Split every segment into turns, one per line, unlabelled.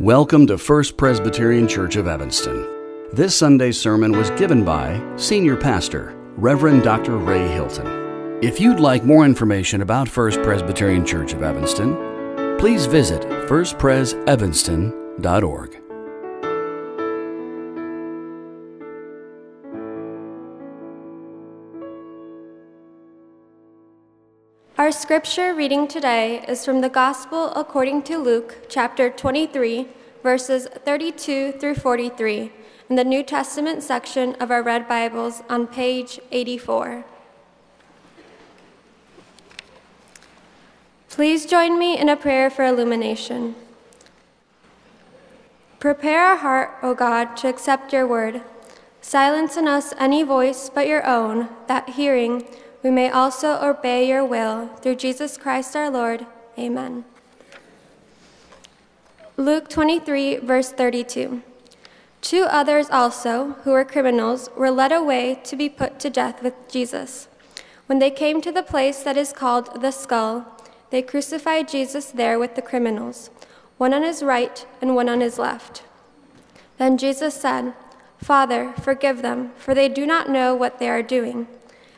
Welcome to First Presbyterian Church of Evanston. This Sunday's sermon was given by Senior Pastor, Reverend Dr. Ray Hilton. If you'd like more information about First Presbyterian Church of Evanston, please visit firstpresevanston.org.
Our scripture reading today is from the Gospel according to Luke, chapter 23, verses 32 through 43, in the New Testament section of our Red Bibles on page 84. Please join me in a prayer for illumination. Prepare our heart, O God, to accept your word. Silence in us any voice but your own, that hearing, we may also obey your will. Through Jesus Christ our Lord. Amen. Luke 23, verse 32. Two others also, who were criminals, were led away to be put to death with Jesus. When they came to the place that is called the skull, they crucified Jesus there with the criminals, one on his right and one on his left. Then Jesus said, Father, forgive them, for they do not know what they are doing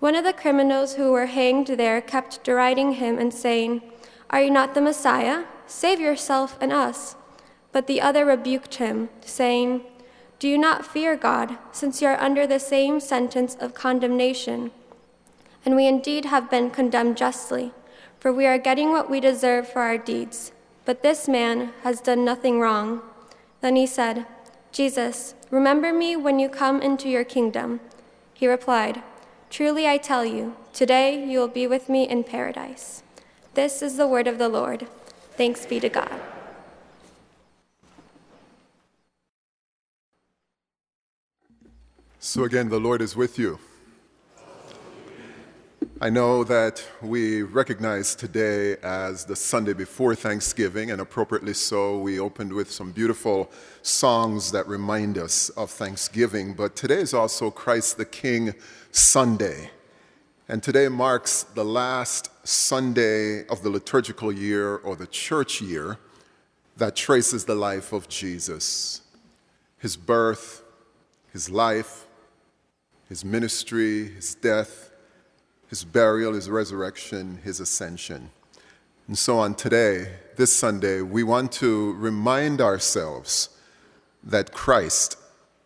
One of the criminals who were hanged there kept deriding him and saying, Are you not the Messiah? Save yourself and us. But the other rebuked him, saying, Do you not fear God, since you are under the same sentence of condemnation? And we indeed have been condemned justly, for we are getting what we deserve for our deeds. But this man has done nothing wrong. Then he said, Jesus, remember me when you come into your kingdom. He replied, Truly I tell you, today you will be with me in paradise. This is the word of the Lord. Thanks be to God.
So, again, the Lord is with you. I know that we recognize today as the Sunday before Thanksgiving, and appropriately so. We opened with some beautiful songs that remind us of Thanksgiving, but today is also Christ the King Sunday. And today marks the last Sunday of the liturgical year or the church year that traces the life of Jesus his birth, his life, his ministry, his death, his burial, his resurrection, his ascension. And so on today, this Sunday, we want to remind ourselves that Christ,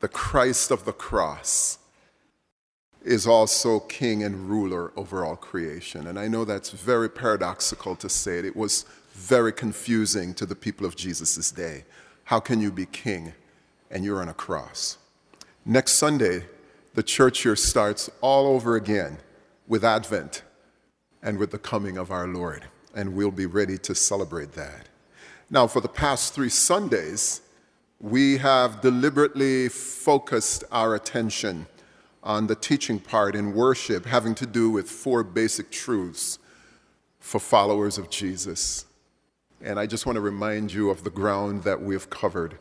the Christ of the cross, is also king and ruler over all creation. And I know that's very paradoxical to say it. It was very confusing to the people of Jesus' day. How can you be king and you're on a cross? Next Sunday, the church year starts all over again with Advent and with the coming of our Lord. And we'll be ready to celebrate that. Now, for the past three Sundays, we have deliberately focused our attention on the teaching part in worship having to do with four basic truths for followers of Jesus. And I just want to remind you of the ground that we've covered.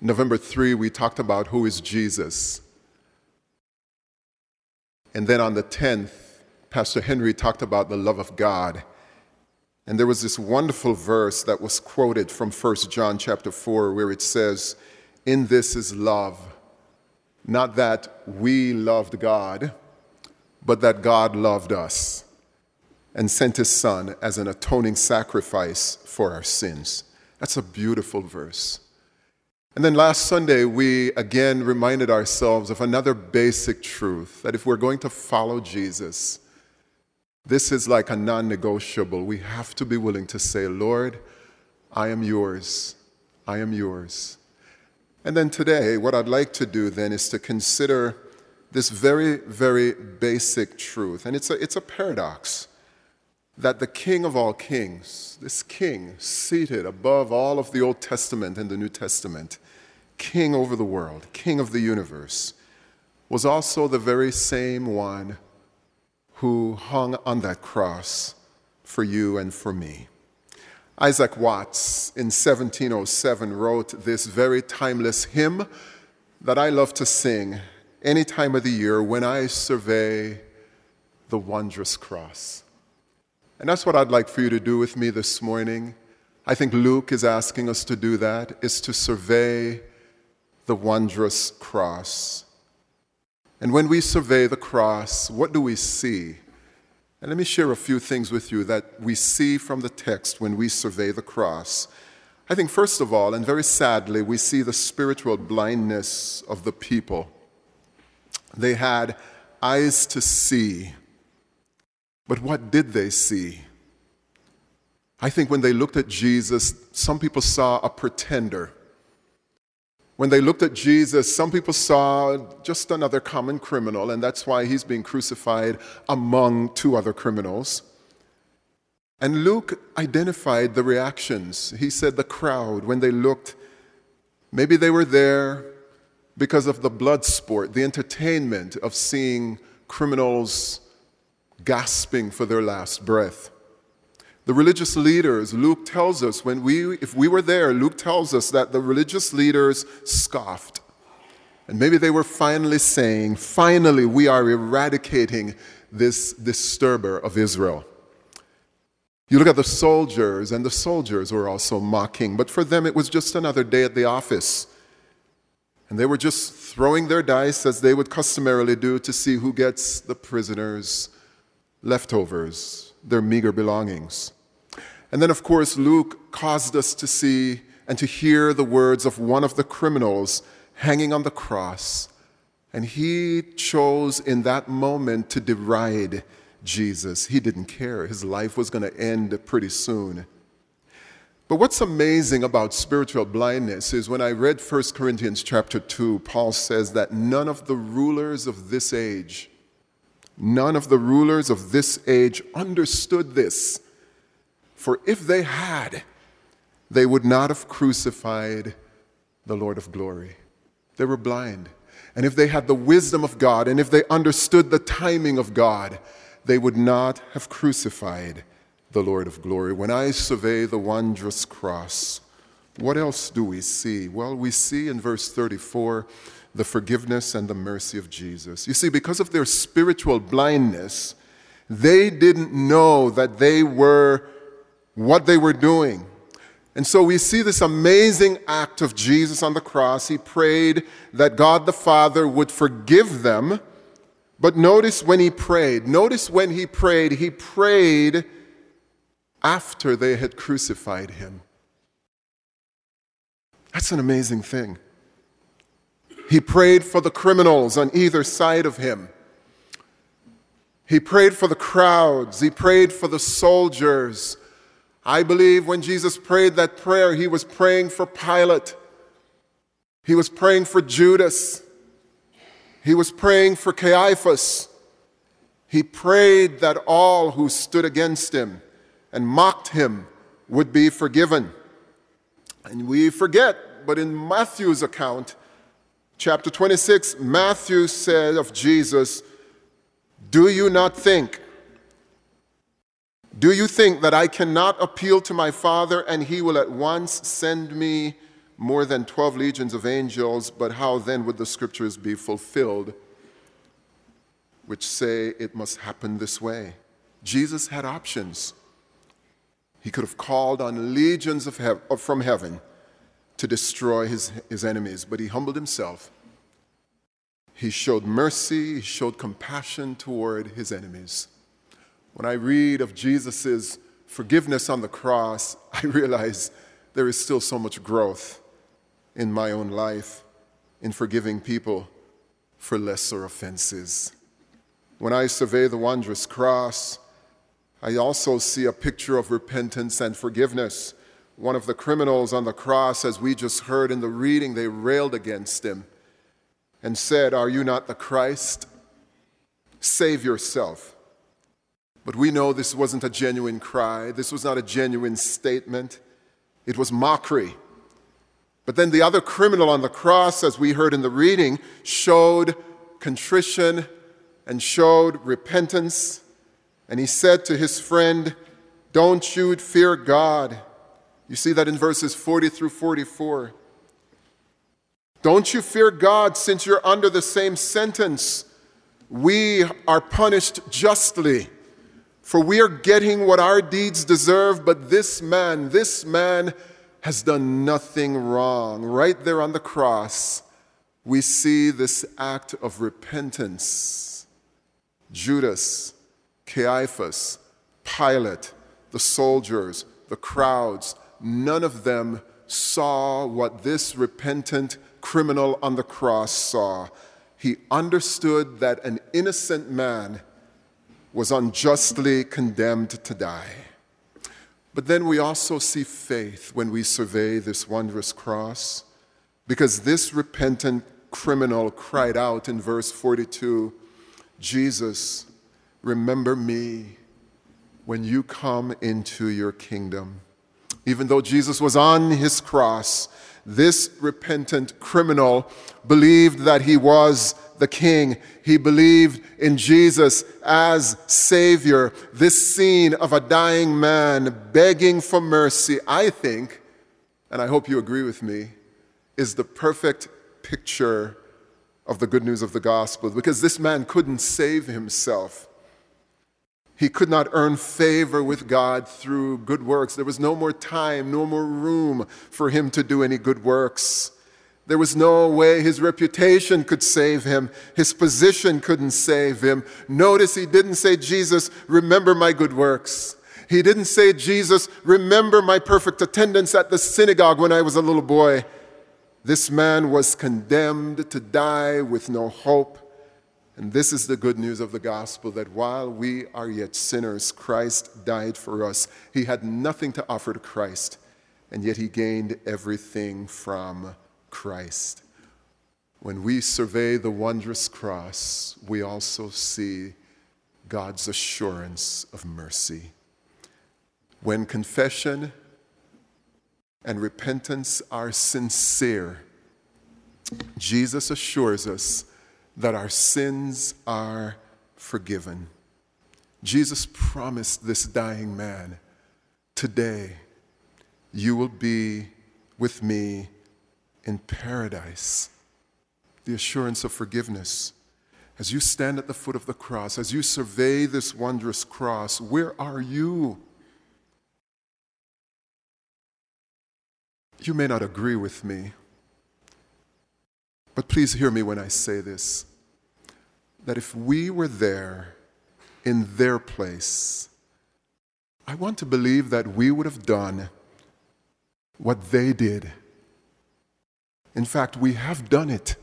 November 3, we talked about who is Jesus. And then on the 10th, Pastor Henry talked about the love of God. And there was this wonderful verse that was quoted from 1 John chapter 4 where it says, "In this is love, not that we loved God, but that God loved us and sent his son as an atoning sacrifice for our sins." That's a beautiful verse. And then last Sunday, we again reminded ourselves of another basic truth that if we're going to follow Jesus, this is like a non negotiable. We have to be willing to say, Lord, I am yours. I am yours. And then today, what I'd like to do then is to consider this very, very basic truth. And it's a, it's a paradox that the King of all kings, this King seated above all of the Old Testament and the New Testament, king over the world, king of the universe, was also the very same one who hung on that cross for you and for me. Isaac Watts in 1707 wrote this very timeless hymn that I love to sing any time of the year when I survey the wondrous cross. And that's what I'd like for you to do with me this morning. I think Luke is asking us to do that, is to survey the wondrous cross. And when we survey the cross, what do we see? And let me share a few things with you that we see from the text when we survey the cross. I think, first of all, and very sadly, we see the spiritual blindness of the people. They had eyes to see, but what did they see? I think when they looked at Jesus, some people saw a pretender. When they looked at Jesus, some people saw just another common criminal, and that's why he's being crucified among two other criminals. And Luke identified the reactions. He said the crowd, when they looked, maybe they were there because of the blood sport, the entertainment of seeing criminals gasping for their last breath. The religious leaders, Luke tells us, when we, if we were there, Luke tells us that the religious leaders scoffed. And maybe they were finally saying, finally, we are eradicating this disturber of Israel. You look at the soldiers, and the soldiers were also mocking, but for them it was just another day at the office. And they were just throwing their dice as they would customarily do to see who gets the prisoners' leftovers, their meager belongings. And then, of course, Luke caused us to see and to hear the words of one of the criminals hanging on the cross. And he chose in that moment to deride Jesus. He didn't care. His life was going to end pretty soon. But what's amazing about spiritual blindness is when I read 1 Corinthians chapter 2, Paul says that none of the rulers of this age, none of the rulers of this age understood this. For if they had, they would not have crucified the Lord of glory. They were blind. And if they had the wisdom of God, and if they understood the timing of God, they would not have crucified the Lord of glory. When I survey the wondrous cross, what else do we see? Well, we see in verse 34 the forgiveness and the mercy of Jesus. You see, because of their spiritual blindness, they didn't know that they were what they were doing. And so we see this amazing act of Jesus on the cross. He prayed that God the Father would forgive them. But notice when he prayed, notice when he prayed, he prayed after they had crucified him. That's an amazing thing. He prayed for the criminals on either side of him. He prayed for the crowds. He prayed for the soldiers. I believe when Jesus prayed that prayer, he was praying for Pilate. He was praying for Judas. He was praying for Caiaphas. He prayed that all who stood against him and mocked him would be forgiven. And we forget, but in Matthew's account, chapter 26, Matthew said of Jesus, Do you not think do you think that I cannot appeal to my Father and he will at once send me more than 12 legions of angels? But how then would the scriptures be fulfilled, which say it must happen this way? Jesus had options. He could have called on legions of hev- from heaven to destroy his, his enemies, but he humbled himself. He showed mercy, he showed compassion toward his enemies. When I read of Jesus' forgiveness on the cross, I realize there is still so much growth in my own life in forgiving people for lesser offenses. When I survey the wondrous cross, I also see a picture of repentance and forgiveness. One of the criminals on the cross, as we just heard in the reading, they railed against him and said, Are you not the Christ? Save yourself. But we know this wasn't a genuine cry. This was not a genuine statement. It was mockery. But then the other criminal on the cross, as we heard in the reading, showed contrition and showed repentance. And he said to his friend, Don't you fear God? You see that in verses 40 through 44. Don't you fear God since you're under the same sentence? We are punished justly, for we are getting what our deeds deserve, but this man, this man has done nothing wrong. Right there on the cross, we see this act of repentance. Judas, Caiaphas, Pilate, the soldiers, the crowds, none of them saw what this repentant criminal on the cross saw. He understood that an innocent man was unjustly condemned to die. But then we also see faith when we survey this wondrous cross, because this repentant criminal cried out in verse 42 Jesus, remember me when you come into your kingdom. Even though Jesus was on his cross, this repentant criminal believed that he was the king. He believed in Jesus as Savior. This scene of a dying man begging for mercy, I think, and I hope you agree with me, is the perfect picture of the good news of the gospel because this man couldn't save himself. He could not earn favor with God through good works. There was no more time, no more room for him to do any good works. There was no way his reputation could save him. His position couldn't save him. Notice he didn't say, Jesus, remember my good works. He didn't say, Jesus, remember my perfect attendance at the synagogue when I was a little boy. This man was condemned to die with no hope. And this is the good news of the gospel that while we are yet sinners, Christ died for us. He had nothing to offer to Christ, and yet he gained everything from Christ. When we survey the wondrous cross, we also see God's assurance of mercy. When confession and repentance are sincere, Jesus assures us that our sins are forgiven. Jesus promised this dying man, Today you will be with me in paradise. The assurance of forgiveness. As you stand at the foot of the cross, as you survey this wondrous cross, where are you? You may not agree with me. But please hear me when I say this that if we were there in their place, I want to believe that we would have done what they did. In fact, we have done it.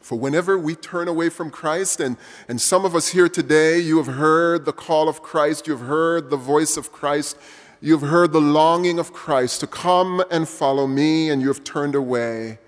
For whenever we turn away from Christ, and, and some of us here today, you have heard the call of Christ, you've heard the voice of Christ, you've heard the longing of Christ to come and follow me, and you have turned away.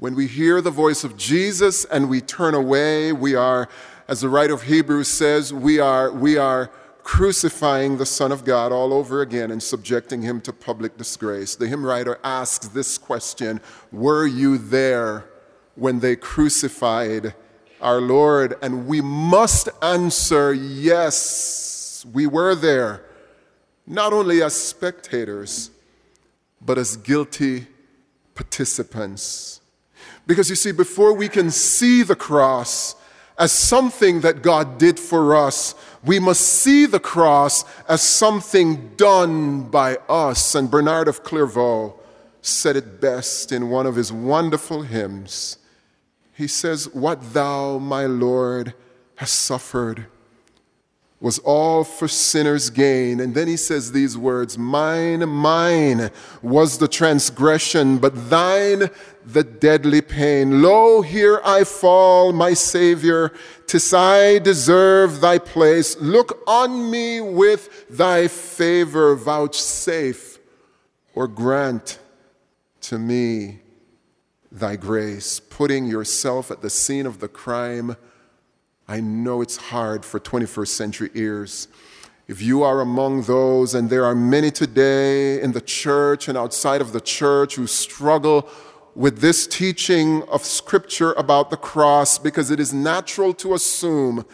When we hear the voice of Jesus and we turn away, we are, as the writer of Hebrews says, we are, we are crucifying the Son of God all over again and subjecting him to public disgrace. The hymn writer asks this question Were you there when they crucified our Lord? And we must answer yes, we were there, not only as spectators, but as guilty participants. Because you see, before we can see the cross as something that God did for us, we must see the cross as something done by us. And Bernard of Clairvaux said it best in one of his wonderful hymns. He says, What thou, my Lord, hast suffered was all for sinners' gain. And then he says these words Mine, mine was the transgression, but thine the deadly pain. Lo, here I fall, my Savior, tis I deserve thy place. Look on me with thy favor, vouchsafe or grant to me thy grace, putting yourself at the scene of the crime I know it's hard for 21st century ears. If you are among those, and there are many today in the church and outside of the church who struggle with this teaching of Scripture about the cross, because it is natural to assume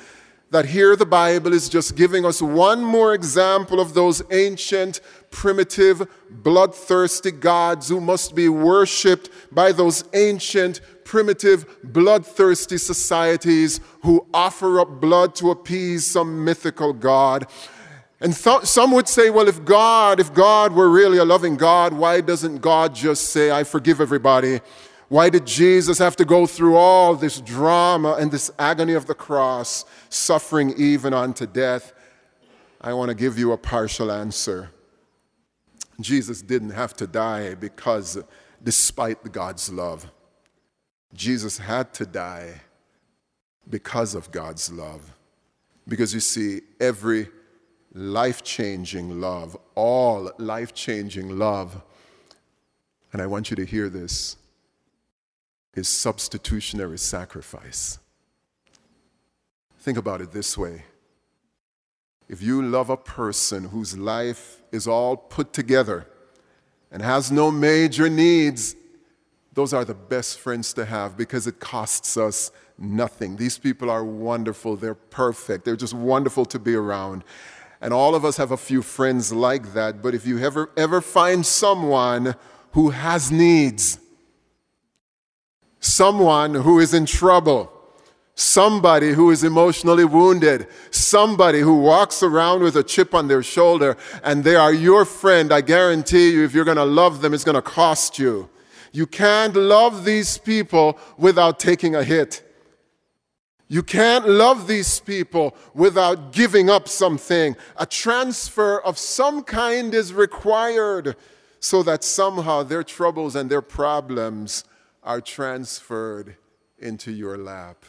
that here the Bible is just giving us one more example of those ancient, primitive, bloodthirsty gods who must be worshiped by those ancient, primitive, bloodthirsty societies who offer up blood to appease some mythical god. And th- some would say, well, if God, if God were really a loving God, why doesn't God just say, I forgive everybody? Why did Jesus have to go through all this drama and this agony of the cross, suffering even unto death? I want to give you a partial answer. Jesus didn't have to die because, despite God's love, Jesus had to die because of God's love. Because you see, every life changing love, all life changing love, and I want you to hear this, is substitutionary sacrifice. Think about it this way. If you love a person whose life is all put together and has no major needs, those are the best friends to have because it costs us nothing. These people are wonderful, they're perfect, they're just wonderful to be around. And all of us have a few friends like that, but if you ever, ever find someone who has needs, someone who is in trouble, somebody who is emotionally wounded, somebody who walks around with a chip on their shoulder, and they are your friend, I guarantee you, if you're going to love them, it's going to cost you. You can't love these people without taking a hit. You can't love these people without giving up something. A transfer of some kind is required so that somehow their troubles and their problems are transferred into your lap.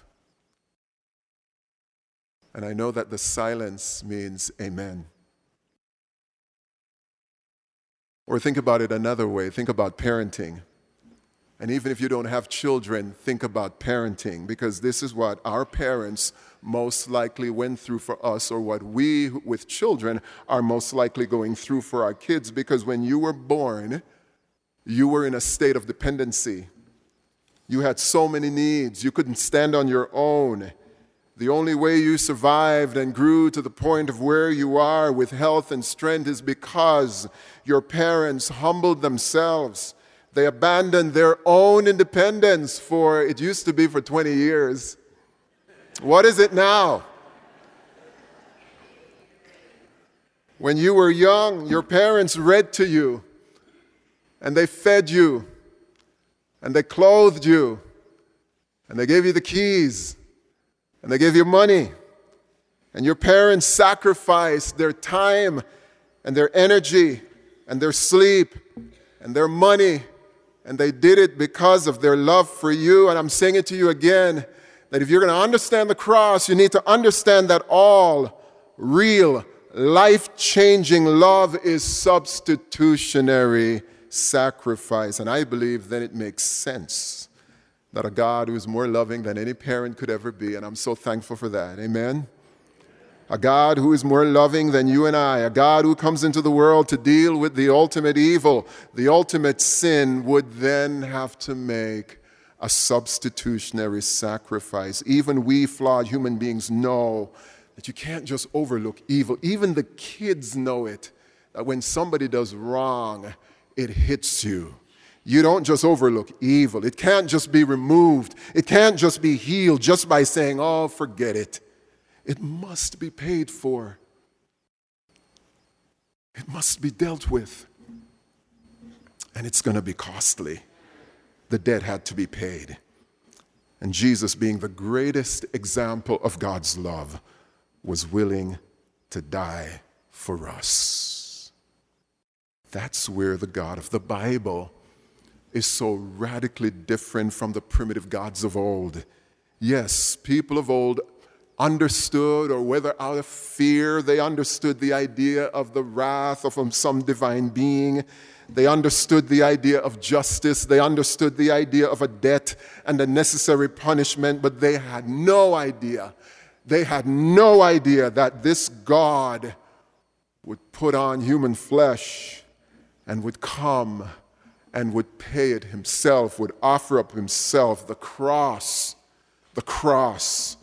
And I know that the silence means amen. Or think about it another way think about parenting. And even if you don't have children, think about parenting because this is what our parents most likely went through for us, or what we with children are most likely going through for our kids. Because when you were born, you were in a state of dependency. You had so many needs, you couldn't stand on your own. The only way you survived and grew to the point of where you are with health and strength is because your parents humbled themselves they abandoned their own independence for, it used to be for 20 years. What is it now? When you were young, your parents read to you, and they fed you, and they clothed you, and they gave you the keys, and they gave you money. And your parents sacrificed their time and their energy and their sleep and their money and they did it because of their love for you. And I'm saying it to you again that if you're going to understand the cross, you need to understand that all real, life changing love is substitutionary sacrifice. And I believe then it makes sense that a God who is more loving than any parent could ever be. And I'm so thankful for that. Amen a God who is more loving than you and I, a God who comes into the world to deal with the ultimate evil, the ultimate sin, would then have to make a substitutionary sacrifice. Even we flawed human beings know that you can't just overlook evil. Even the kids know it, that when somebody does wrong, it hits you. You don't just overlook evil. It can't just be removed. It can't just be healed just by saying, oh, forget it. It must be paid for. It must be dealt with. And it's going to be costly. The debt had to be paid. And Jesus, being the greatest example of God's love, was willing to die for us. That's where the God of the Bible is so radically different from the primitive gods of old. Yes, people of old understood, or whether out of fear they understood the idea of the wrath of some divine being. They understood the idea of justice. They understood the idea of a debt and a necessary punishment, but they had no idea. They had no idea that this God would put on human flesh and would come and would pay it himself, would offer up himself. The cross, the cross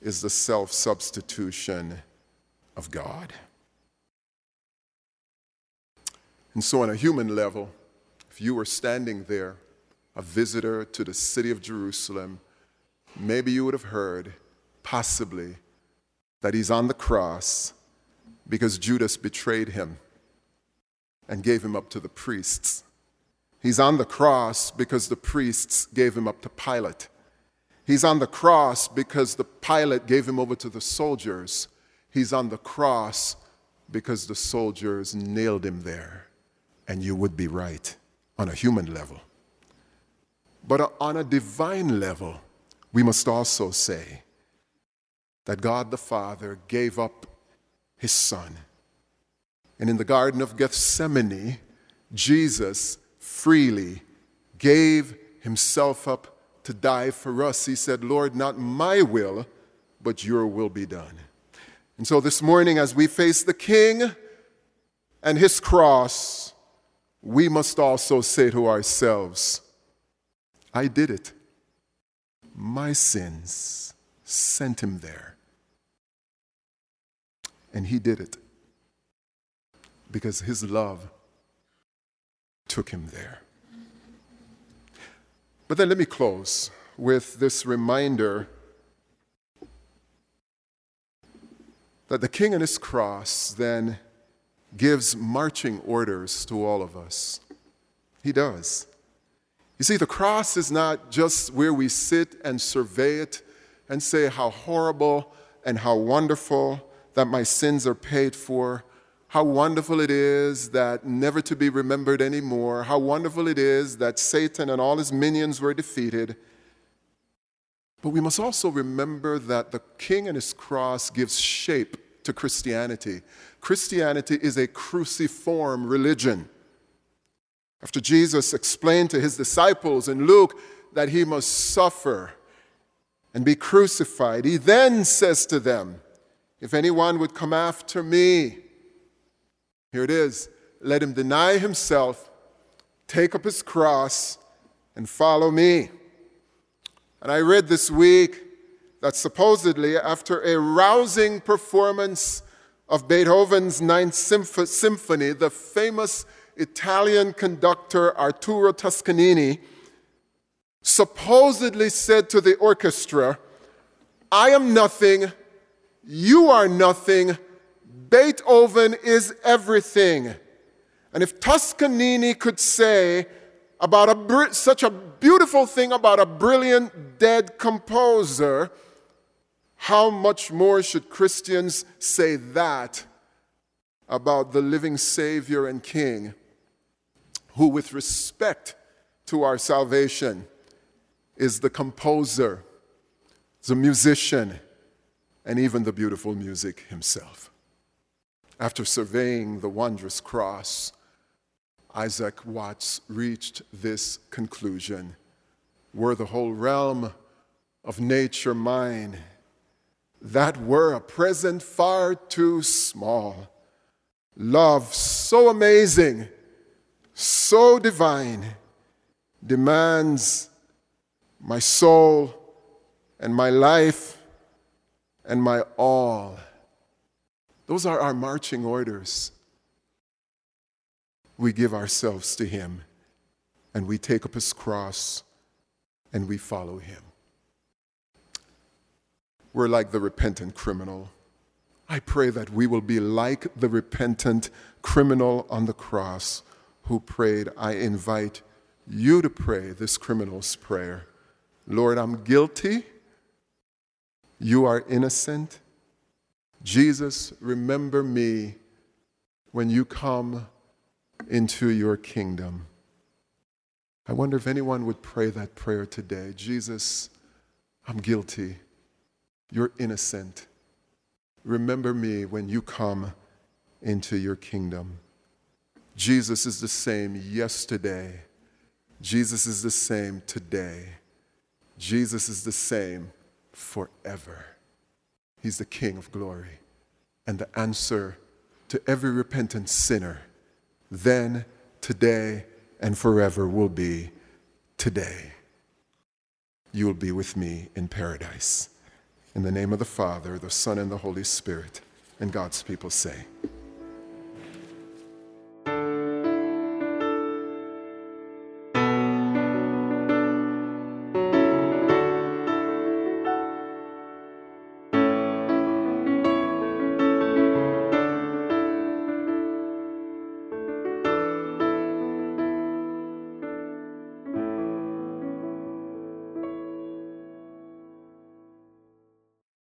is the self substitution of God. And so, on a human level, if you were standing there, a visitor to the city of Jerusalem, maybe you would have heard, possibly, that he's on the cross because Judas betrayed him and gave him up to the priests. He's on the cross because the priests gave him up to Pilate. He's on the cross because the Pilate gave him over to the soldiers. He's on the cross because the soldiers nailed him there. And you would be right on a human level. But on a divine level, we must also say that God the Father gave up his Son. And in the Garden of Gethsemane, Jesus freely gave himself up to die for us. He said, Lord, not my will, but your will be done. And so this morning, as we face the King and his cross, we must also say to ourselves, I did it. My sins sent him there. And he did it because his love took him there. But then let me close with this reminder that the king and his cross then gives marching orders to all of us. He does. You see, the cross is not just where we sit and survey it and say how horrible and how wonderful that my sins are paid for how wonderful it is that never to be remembered anymore, how wonderful it is that Satan and all his minions were defeated. But we must also remember that the king and his cross gives shape to Christianity. Christianity is a cruciform religion. After Jesus explained to his disciples in Luke that he must suffer and be crucified, he then says to them, If anyone would come after me, here it is. Let him deny himself, take up his cross, and follow me. And I read this week that supposedly, after a rousing performance of Beethoven's Ninth Symph- Symphony, the famous Italian conductor Arturo Toscanini supposedly said to the orchestra, I am nothing, you are nothing, Beethoven is everything. And if Toscanini could say about a, such a beautiful thing about a brilliant dead composer, how much more should Christians say that about the living Savior and King, who, with respect to our salvation, is the composer, the musician, and even the beautiful music himself? After surveying the wondrous cross, Isaac Watts reached this conclusion Were the whole realm of nature mine, that were a present far too small. Love so amazing, so divine, demands my soul and my life and my all. Those are our marching orders. We give ourselves to Him and we take up His cross and we follow Him. We're like the repentant criminal. I pray that we will be like the repentant criminal on the cross who prayed. I invite you to pray this criminal's prayer Lord, I'm guilty. You are innocent. Jesus, remember me when you come into your kingdom. I wonder if anyone would pray that prayer today. Jesus, I'm guilty. You're innocent. Remember me when you come into your kingdom. Jesus is the same yesterday. Jesus is the same today. Jesus is the same forever. He's the King of glory. And the answer to every repentant sinner, then, today, and forever will be today. You will be with me in paradise. In the name of the Father, the Son, and the Holy Spirit, and God's people say,